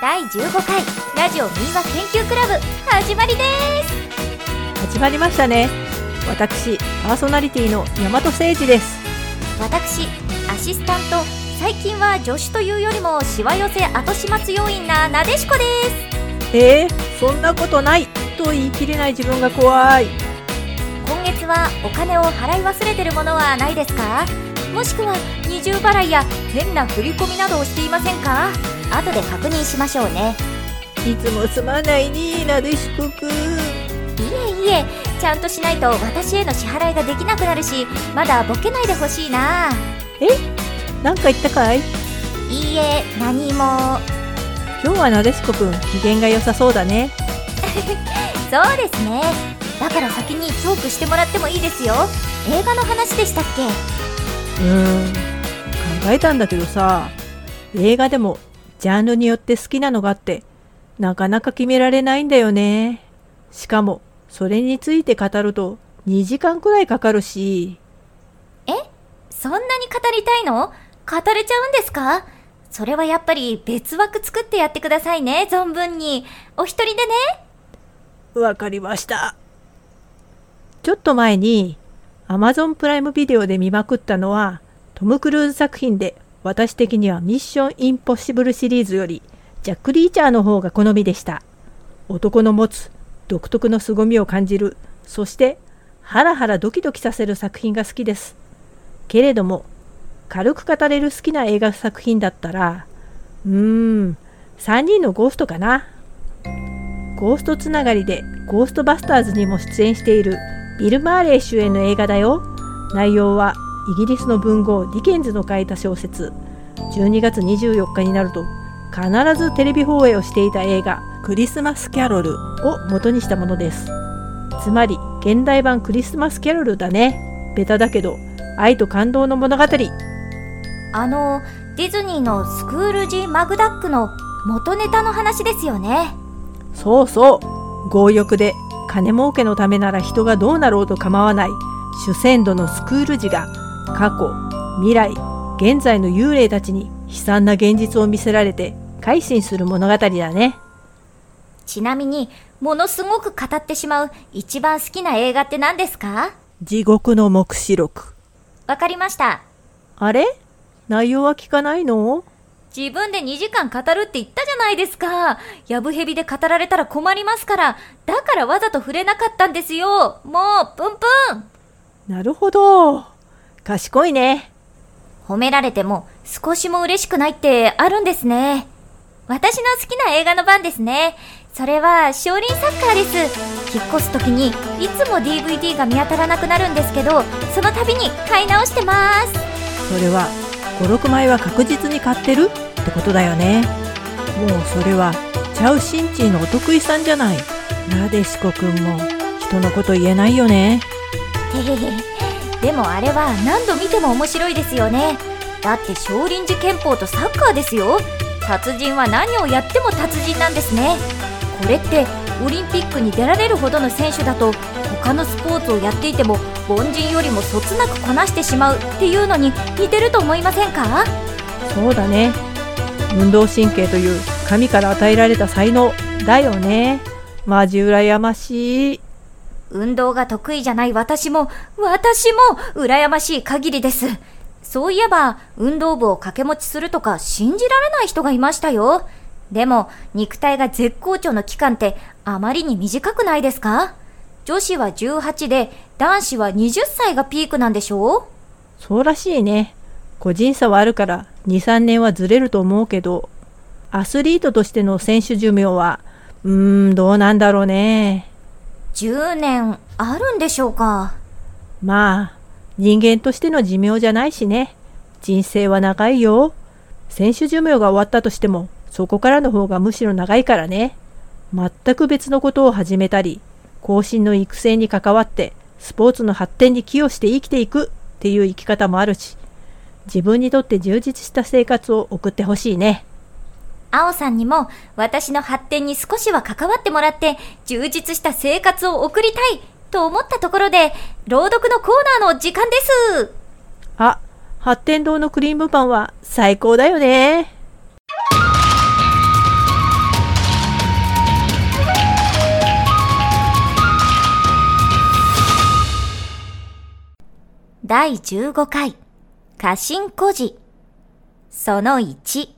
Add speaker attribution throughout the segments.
Speaker 1: 第15回ラジオ民話研究クラブ始まりです。
Speaker 2: 始まりましたね。私パーソナリティの大和誠二です。
Speaker 1: 私アシスタント最近は助手というよりもしわ寄せ後始末要員ななでしこです。
Speaker 2: えー、そんなことない。と言い切れない自分が怖い。
Speaker 1: 今月はお金を払い忘れてるものはないですか？もしくは二重払いや変な振り込みなどをしていませんか？後で確認しましょうね。
Speaker 2: いつもすまないになでしこくん
Speaker 1: いえいえちゃんとしないと私への支払いができなくなるしまだボケないでほしいな。
Speaker 2: え？なんか言ったかい？
Speaker 1: いいえ何も。
Speaker 2: 今日はなでしこくん機嫌が良さそうだね。
Speaker 1: そうですね。だから先にトークしてもらってもいいですよ。映画の話でしたっけ？
Speaker 2: うーん。考えたんだけどさ映画でもジャンルによって好きなのがあってなかなか決められないんだよね。しかもそれについて語ると2時間くらいかかるし。
Speaker 1: え？そんなに語りたいの？語れちゃうんですか？それはやっぱり別枠作ってやってくださいね存分に。お一人でね。
Speaker 2: わかりました。ちょっと前に Amazon プライムビデオで見まくったのはトム・クルーズ作品で私的にはミッション・インポッシブルシリーズよりジャック・リーチャーの方が好みでした。男の持つ独特の凄みを感じるそしてハラハラドキドキさせる作品が好きです。けれども軽く語れる好きな映画作品だったらうーん3人のゴーストかな。ゴーストつながりでゴーストバスターズにも出演しているビル・マーレー主演の映画だよ。内容はイギリスの文豪ディケンズの書いた小説。12月24日になると必ずテレビ放映をしていた映画「クリスマス・キャロル」を元にしたものです。つまり現代版クリスマス・キャロルだね。ベタだけど愛と感動の物語。
Speaker 1: あのディズニーのスクールジ・マグダックの元ネタの話ですよね。
Speaker 2: そうそう。強欲で金儲けのためなら人がどうなろうと構わない。主戦度のスクール児が過去未来現在の幽霊たちに悲惨な現実を見せられて改心する物語だね。
Speaker 1: ちなみにものすごく語ってしまう一番好きな映画って何ですか？
Speaker 2: 地獄の黙示録。
Speaker 1: わかりました。
Speaker 2: あれ？内容は聞かないの？
Speaker 1: 自分で2時間語るって言ったじゃないですか。やぶへびで語られたら困りますから。だからわざと触れなかったんですよ。もう、プンプン
Speaker 2: なるほど賢いね
Speaker 1: 褒められても少しも嬉しくないってあるんですね。私の好きな映画の番ですね。それは少林サッカーです。引っ越す時にいつも DVD が見当たらなくなるんですけど、その度に買い直してます。
Speaker 2: それは56枚は確実に買ってる？ってことだよねもうそれはチャウ・シンチーのお得意さんじゃないなでしこくんも人のこと言えないよね
Speaker 1: てへへ。でもあれは何度見ても面白いですよね。だって少林寺拳法とサッカーですよ。達人は何をやっても達人なんですね。これってオリンピックに出られるほどの選手だと他のスポーツをやっていても凡人よりもそつなくこなしてしまうっていうのに似てると思いませんか？
Speaker 2: そうだね。運動神経という神から与えられた才能だよね。マジ羨ましい。
Speaker 1: 運動が得意じゃない私も私も羨ましい限りです。そういえば運動部を掛け持ちするとか信じられない人がいましたよ。でも肉体が絶好調の期間ってあまりに短くないですか？女子は18で男子は20歳がピークなんでしょう？
Speaker 2: そうらしいね。個人差はあるから23年はずれると思うけどアスリートとしての選手寿命はうーんどうなんだろうね。
Speaker 1: 10年あるんでしょうか？
Speaker 2: まあ人間としての寿命じゃないしね。人生は長いよ。選手寿命が終わったとしてもそこからの方がむしろ長いからね。全く別のことを始めたり後進の育成に関わってスポーツの発展に寄与して生きていくっていう生き方もあるし自分にとって充実した生活を送ってほしいね。
Speaker 1: 青さんにも私の発展に少しは関わってもらって充実した生活を送りたいと思ったところで朗読のコーナーの時間です。
Speaker 2: あ発展堂のクリームパンは最高だよね
Speaker 1: 第15回家臣孤児。その1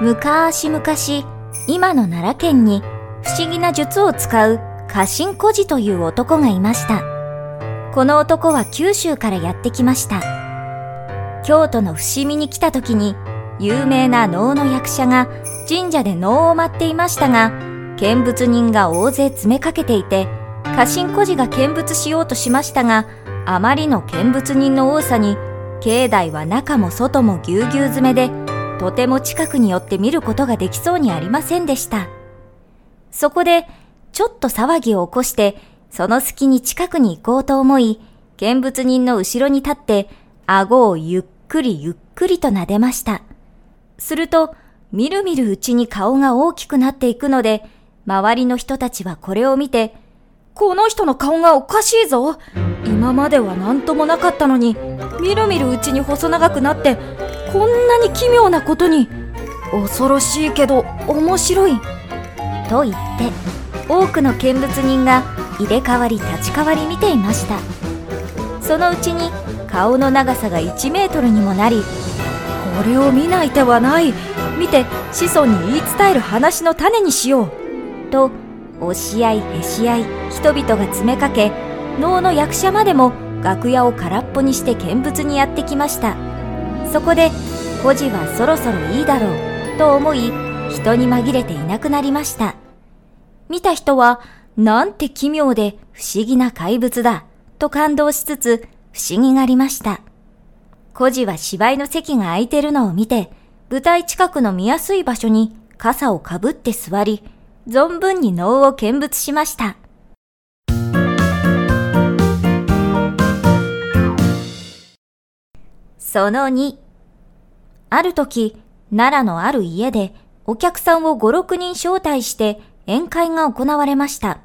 Speaker 1: 昔々今の奈良県に不思議な術を使う家臣孤児という男がいました。この男は九州からやってきました。京都の伏見に来た時に有名な能の役者が神社で能を待っていましたが見物人が大勢詰めかけていて家臣孤児が見物しようとしましたがあまりの見物人の多さに境内は中も外もぎゅうぎゅう詰めでとても近くに寄って見ることができそうにありませんでした。そこでちょっと騒ぎを起こしてその隙に近くに行こうと思い見物人の後ろに立って顎をゆっくりゆっくりと撫でました。するとみるみるうちに顔が大きくなっていくので周りの人たちはこれを見てこの人の顔がおかしいぞ。今までは何ともなかったのにみるみるうちに細長くなってこんなに奇妙なことに。恐ろしいけど面白い。と言って多くの見物人が入れ替わり立ち替わり見ていました。そのうちに顔の長さが1メートルにもなりこれを見ない手はない見て子孫に言い伝える話の種にしよう。と押し合いへし合い人々が詰めかけ能の役者までも楽屋を空っぽにして見物にやってきました。そこで孤児はそろそろいいだろうと思い人に紛れていなくなりました。見た人はなんて奇妙で不思議な怪物だと感動しつつ不思議がありました。孤児は芝居の席が空いてるのを見て舞台近くの見やすい場所に傘をかぶって座り存分に能を見物しました。その2ある時奈良のある家でお客さんを5、6人招待して宴会が行われました。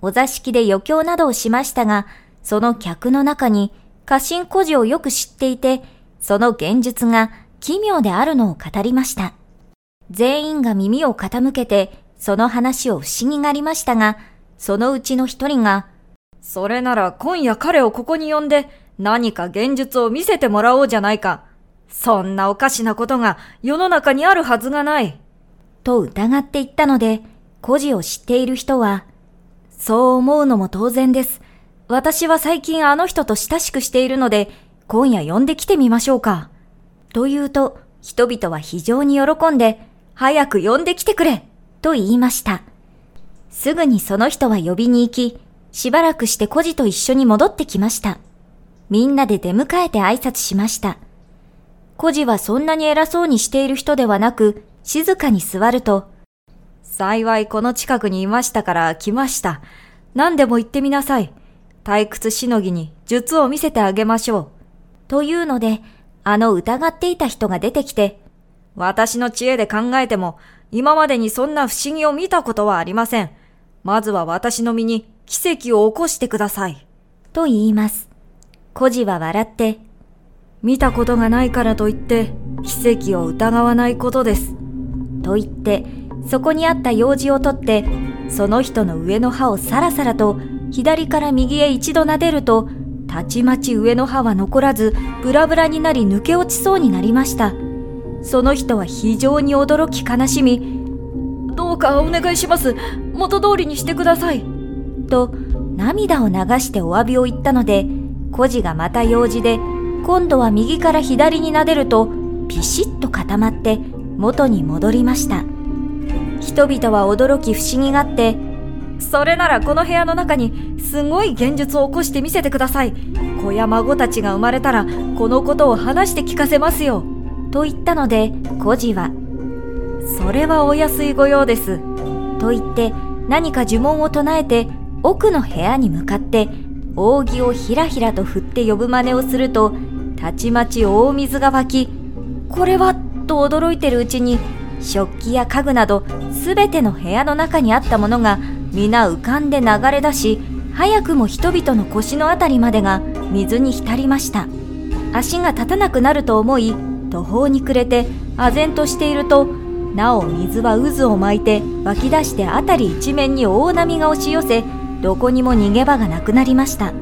Speaker 1: お座敷で余興などをしましたが、その客の中に家臣孤児をよく知っていて、その現実が奇妙であるのを語りました。全員が耳を傾けて、その話を不思議がりましたが、そのうちの一人が、
Speaker 3: それなら今夜彼をここに呼んで何か現実を見せてもらおうじゃないか。そんなおかしなことが世の中にあるはずがない。
Speaker 1: と疑っていったので、孤児を知っている人は、そう思うのも当然です。私は最近あの人と親しくしているので、今夜呼んできてみましょうか。と言うと、人々は非常に喜んで、早く呼んできてくれと言いました。すぐにその人は呼びに行き、しばらくして孤児と一緒に戻ってきました。みんなで出迎えて挨拶しました。孤児はそんなに偉そうにしている人ではなく、静かに座ると、
Speaker 3: 幸いこの近くにいましたから来ました。何でも言ってみなさい。退屈しのぎに術を見せてあげましょう。
Speaker 1: というので、あの疑っていた人が出てきて、
Speaker 3: 私の知恵で考えても、今までにそんな不思議を見たことはありません。まずは私の身に奇跡を起こしてください。
Speaker 1: と言います。孤児は笑って、
Speaker 3: 見たことがないからといって、奇跡を疑わないことです。
Speaker 1: と言って、そこにあった用事を取って、その人の上の歯をさらさらと左から右へ一度撫でると、たちまち上の歯は残らず、ブラブラになり抜け落ちそうになりました。その人は非常に驚き悲しみ、
Speaker 3: どうかお願いします。元通りにしてください。
Speaker 1: と、涙を流してお詫びを言ったので、孤児がまた用事で、今度は右から左に撫でると、ピシッと固まって元に戻りました。人々は驚き不思議がって、
Speaker 3: それならこの部屋の中にすごい現実を起こしてみせてください。子や孫たちが生まれたらこのことを話して聞かせますよ。
Speaker 1: と言ったので、孤児は、
Speaker 3: それはお安い御用です。
Speaker 1: と言って何か呪文を唱えて奥の部屋に向かって扇をひらひらと振って呼ぶ真似をするとたちまち大水が湧きこれはと驚いてるうちに食器や家具などすべての部屋の中にあったものが皆浮かんで流れ出し早くも人々の腰のあたりまでが水に浸りました。足が立たなくなると思い途方に暮れて唖然としているとなお水は渦を巻いて湧き出して辺り一面に大波が押し寄せどこにも逃げ場がなくなりました。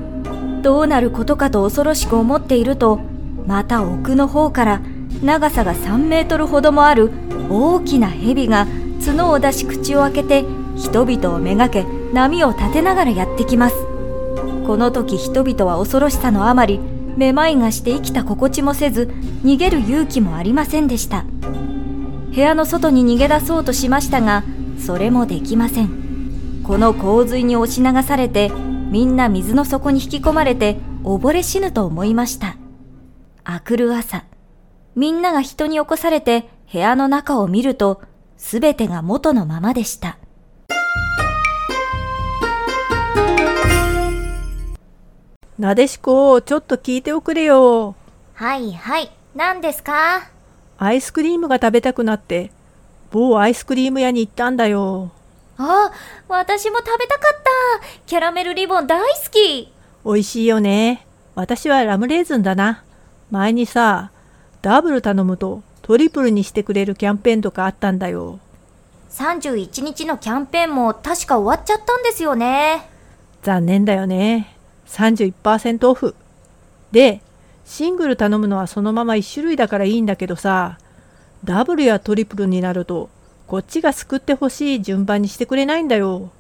Speaker 3: どうなることかと恐ろしく思っているとまた奥の方から長さが3メートルほどもある大きな蛇が角を出し口を開けて人々をめがけ波を立てながらやってきます。この時人々は恐ろしさのあまりめまいがして生きた心地もせず逃げる勇気もありませんでした。部屋の外に逃げ出そうとしましたがそれもできません。この洪水に押し流されてみんな水の底に引き込まれて溺れ死ぬと思いましたあくる朝みんなが人に起こされて部屋の中を見るとすべてが元のままでした
Speaker 2: なでしこ、ちょっと聞いておくれよ。
Speaker 1: はいはい。何ですか？
Speaker 2: アイスクリームが食べたくなって、某アイスクリーム屋に行ったんだよ。
Speaker 1: あ、私も食べたかった。キャラメルリボン大好き。
Speaker 2: 美味しいよね。私はラムレーズンだな。前にさ、ダブル頼むとトリプルにしてくれるキャンペーンとかあったんだよ。
Speaker 1: 31日のキャンペーンも確か終わっちゃったんですよね。
Speaker 2: 残念だよね。31%オフ。で、シングル頼むのはそのまま1種類だからいいんだけどさ、ダブルやトリプルになると、こっちが救ってほしい順番にしてくれないんだよ。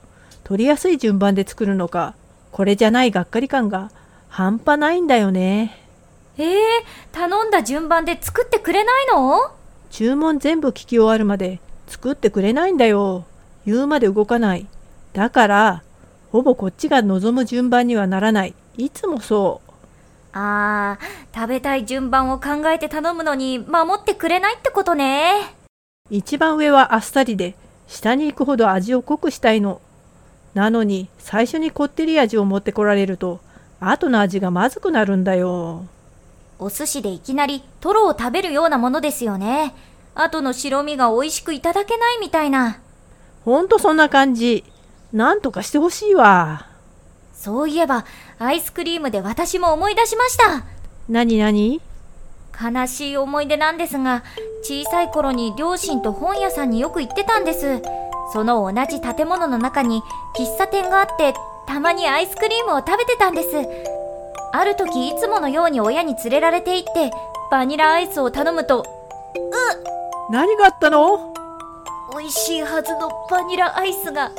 Speaker 2: 取りやすい順番で作るのか、これじゃないがっかり感が半端ないんだよね。
Speaker 1: えー、頼んだ順番で作ってくれないの？
Speaker 2: 注文全部聞き終わるまで作ってくれないんだよ。言うまで動かない。だから、ほぼこっちが望む順番にはならない。いつもそう。
Speaker 1: あー、食べたい順番を考えて頼むのに守ってくれないってことね。
Speaker 2: 一番上はあっさりで、下に行くほど味を濃くしたいの。なのに、最初にこってり味を持ってこられると、後の味がまずくなるんだよ。
Speaker 1: お寿司でいきなりトロを食べるようなものですよね。後の白身が美味しくいただけないみたいな。
Speaker 2: ほんとそんな感じ。なんとかしてほしいわ。
Speaker 1: そういえば、アイスクリームで私も思い出しました。
Speaker 2: なになに
Speaker 1: 悲しい思い出なんですが、小さい頃に両親と本屋さんによく行ってたんです。その同じ建物の中に喫茶店があって、たまにアイスクリームを食べてたんです。ある時いつものように親に連れられて行って、バニラアイスを頼むと、
Speaker 2: 何があったの？
Speaker 1: 美味しいはずのバニラアイスが、すっ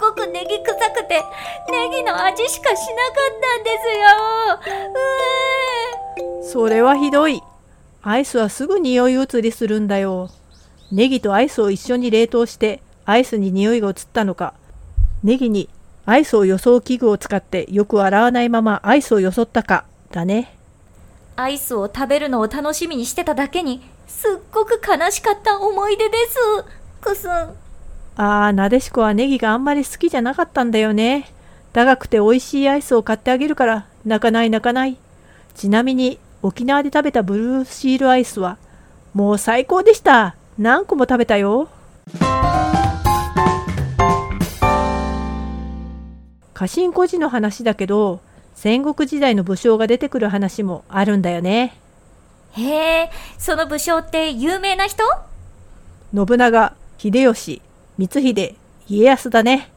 Speaker 1: ごくネギ臭くて、ネギの味しかしなかったんですよ。う
Speaker 2: それはひどい。アイスはすぐ匂い移りするんだよ。ネギとアイスを一緒に冷凍して、アイスに匂いが移ったのか。ネギにアイスを装う器具を使ってよく洗わないままアイスをよそったか。だね。
Speaker 1: アイスを食べるのを楽しみにしてただけに、すっごく悲しかった思い出です。くすん。
Speaker 2: ああ、なでしこはネギがあんまり好きじゃなかったんだよね。高くて美味しいアイスを買ってあげるから、泣かない泣かない。ちなみに、沖縄で食べたブルーシールアイスは、もう最高でした。何個も食べたよ。家臣孤児の話だけど、戦国時代の武将が出てくる話もあるんだよね。
Speaker 1: へえ、その武将って有名な人？
Speaker 2: 信長、秀吉、光秀、家康だね。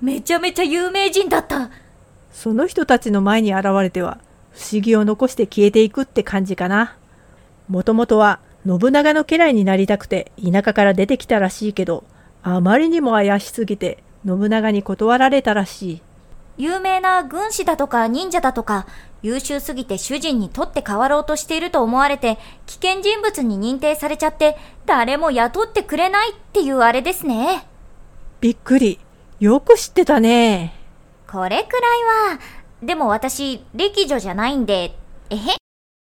Speaker 1: めちゃめちゃ有名人だった。
Speaker 2: その人たちの前に現れては不思議を残して消えていくって感じかな。もともとは信長の家来になりたくて田舎から出てきたらしいけど、あまりにも怪しすぎて信長に断られたらしい。
Speaker 1: 有名な軍師だとか忍者だとか、優秀すぎて主人に取って代わろうとしていると思われて、危険人物に認定されちゃって、誰も雇ってくれないっていうあれですね。
Speaker 2: びっくり。よく知ってたね。
Speaker 1: これくらいは、でも私、歴女じゃないんで、えへ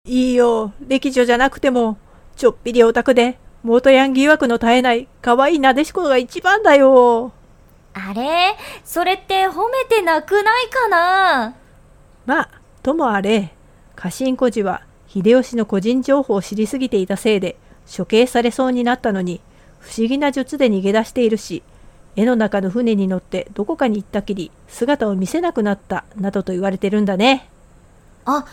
Speaker 2: いいよ。歴女じゃなくても、ちょっぴりオタクで、元ヤン疑惑の絶えない可愛いなでしこが一番だよ。
Speaker 1: あれ？それって褒めてなくないかな？
Speaker 2: まあ、ともあれ、家臣孤児は秀吉の個人情報を知りすぎていたせいで処刑されそうになったのに、不思議な術で逃げ出しているし、絵の中の船に乗ってどこかに行ったきり姿を見せなくなったなどと言われてるんだね。
Speaker 1: あ、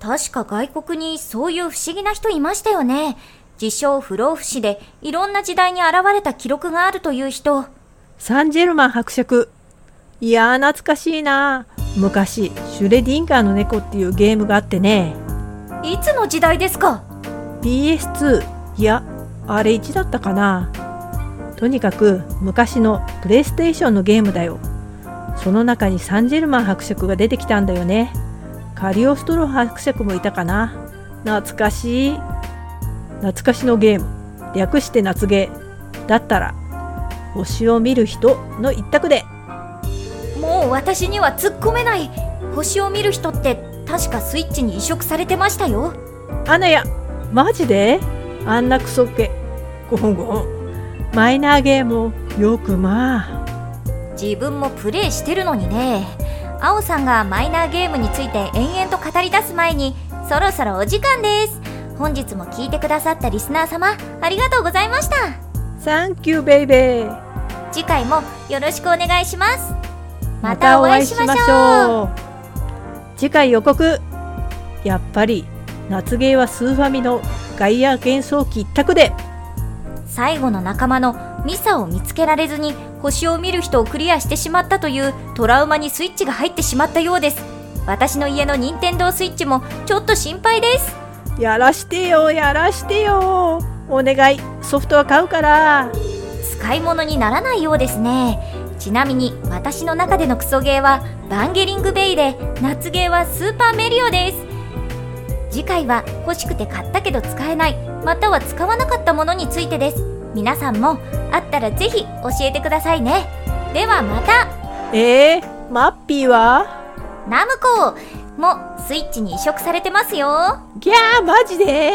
Speaker 1: 確か外国にそういう不思議な人いましたよね。自称不老不死でいろんな時代に現れた記録があるという人。
Speaker 2: サンジェルマン伯爵。いやー懐かしいな。昔シュレディンガーの猫っていうゲームがあってね
Speaker 1: いつの時代ですか
Speaker 2: ？PS2 いやあれ1だったかな？とにかく昔のプレイステーションのゲームだよ。その中にサンジェルマン伯爵が出てきたんだよね。カリオストロ伯爵もいたかな。懐かしい。懐かしのゲーム。略して夏ゲー。だったら星を見る人の一択で。
Speaker 1: もう私には突っ込めない。星を見る人って確かスイッチに移植されてましたよ。
Speaker 2: あなやマジで？あんなクソけ。ゴンゴンマイナーゲームをよくまあ。
Speaker 1: 自分もプレイしてるのにね。青さんがマイナーゲームについて延々と語り出す前にそろそろお時間です。本日も聞いてくださったリスナー様ありがとうございました。
Speaker 2: サンキューベイベー
Speaker 1: 次回もよろしくお願いします。ま
Speaker 2: ま
Speaker 1: たお
Speaker 2: 会いし
Speaker 1: まし
Speaker 2: ょう。次回予告。やっぱり夏ゲーはスーファミのガイア幻想機一択で
Speaker 1: 最後の仲間のミサを見つけられずに星を見る人をクリアしてしまったというトラウマにスイッチが入ってしまったようです。私の家の任天堂スイッチもちょっと心配です。
Speaker 2: やらしてよやらしてよ。お願い。ソフトは買うから。
Speaker 1: 使い物にならないようですね。ちなみに私の中でのクソゲーはバンゲリングベイで夏ゲーはスーパーメリオです。次回は欲しくて買ったけど使えないまたは使わなかったものについてです。皆さんもあったらぜひ教えてくださいね。ではまた。
Speaker 2: えー、マッピーは？
Speaker 1: ナムコもスイッチに移植されてますよ。
Speaker 2: ギャーマジで？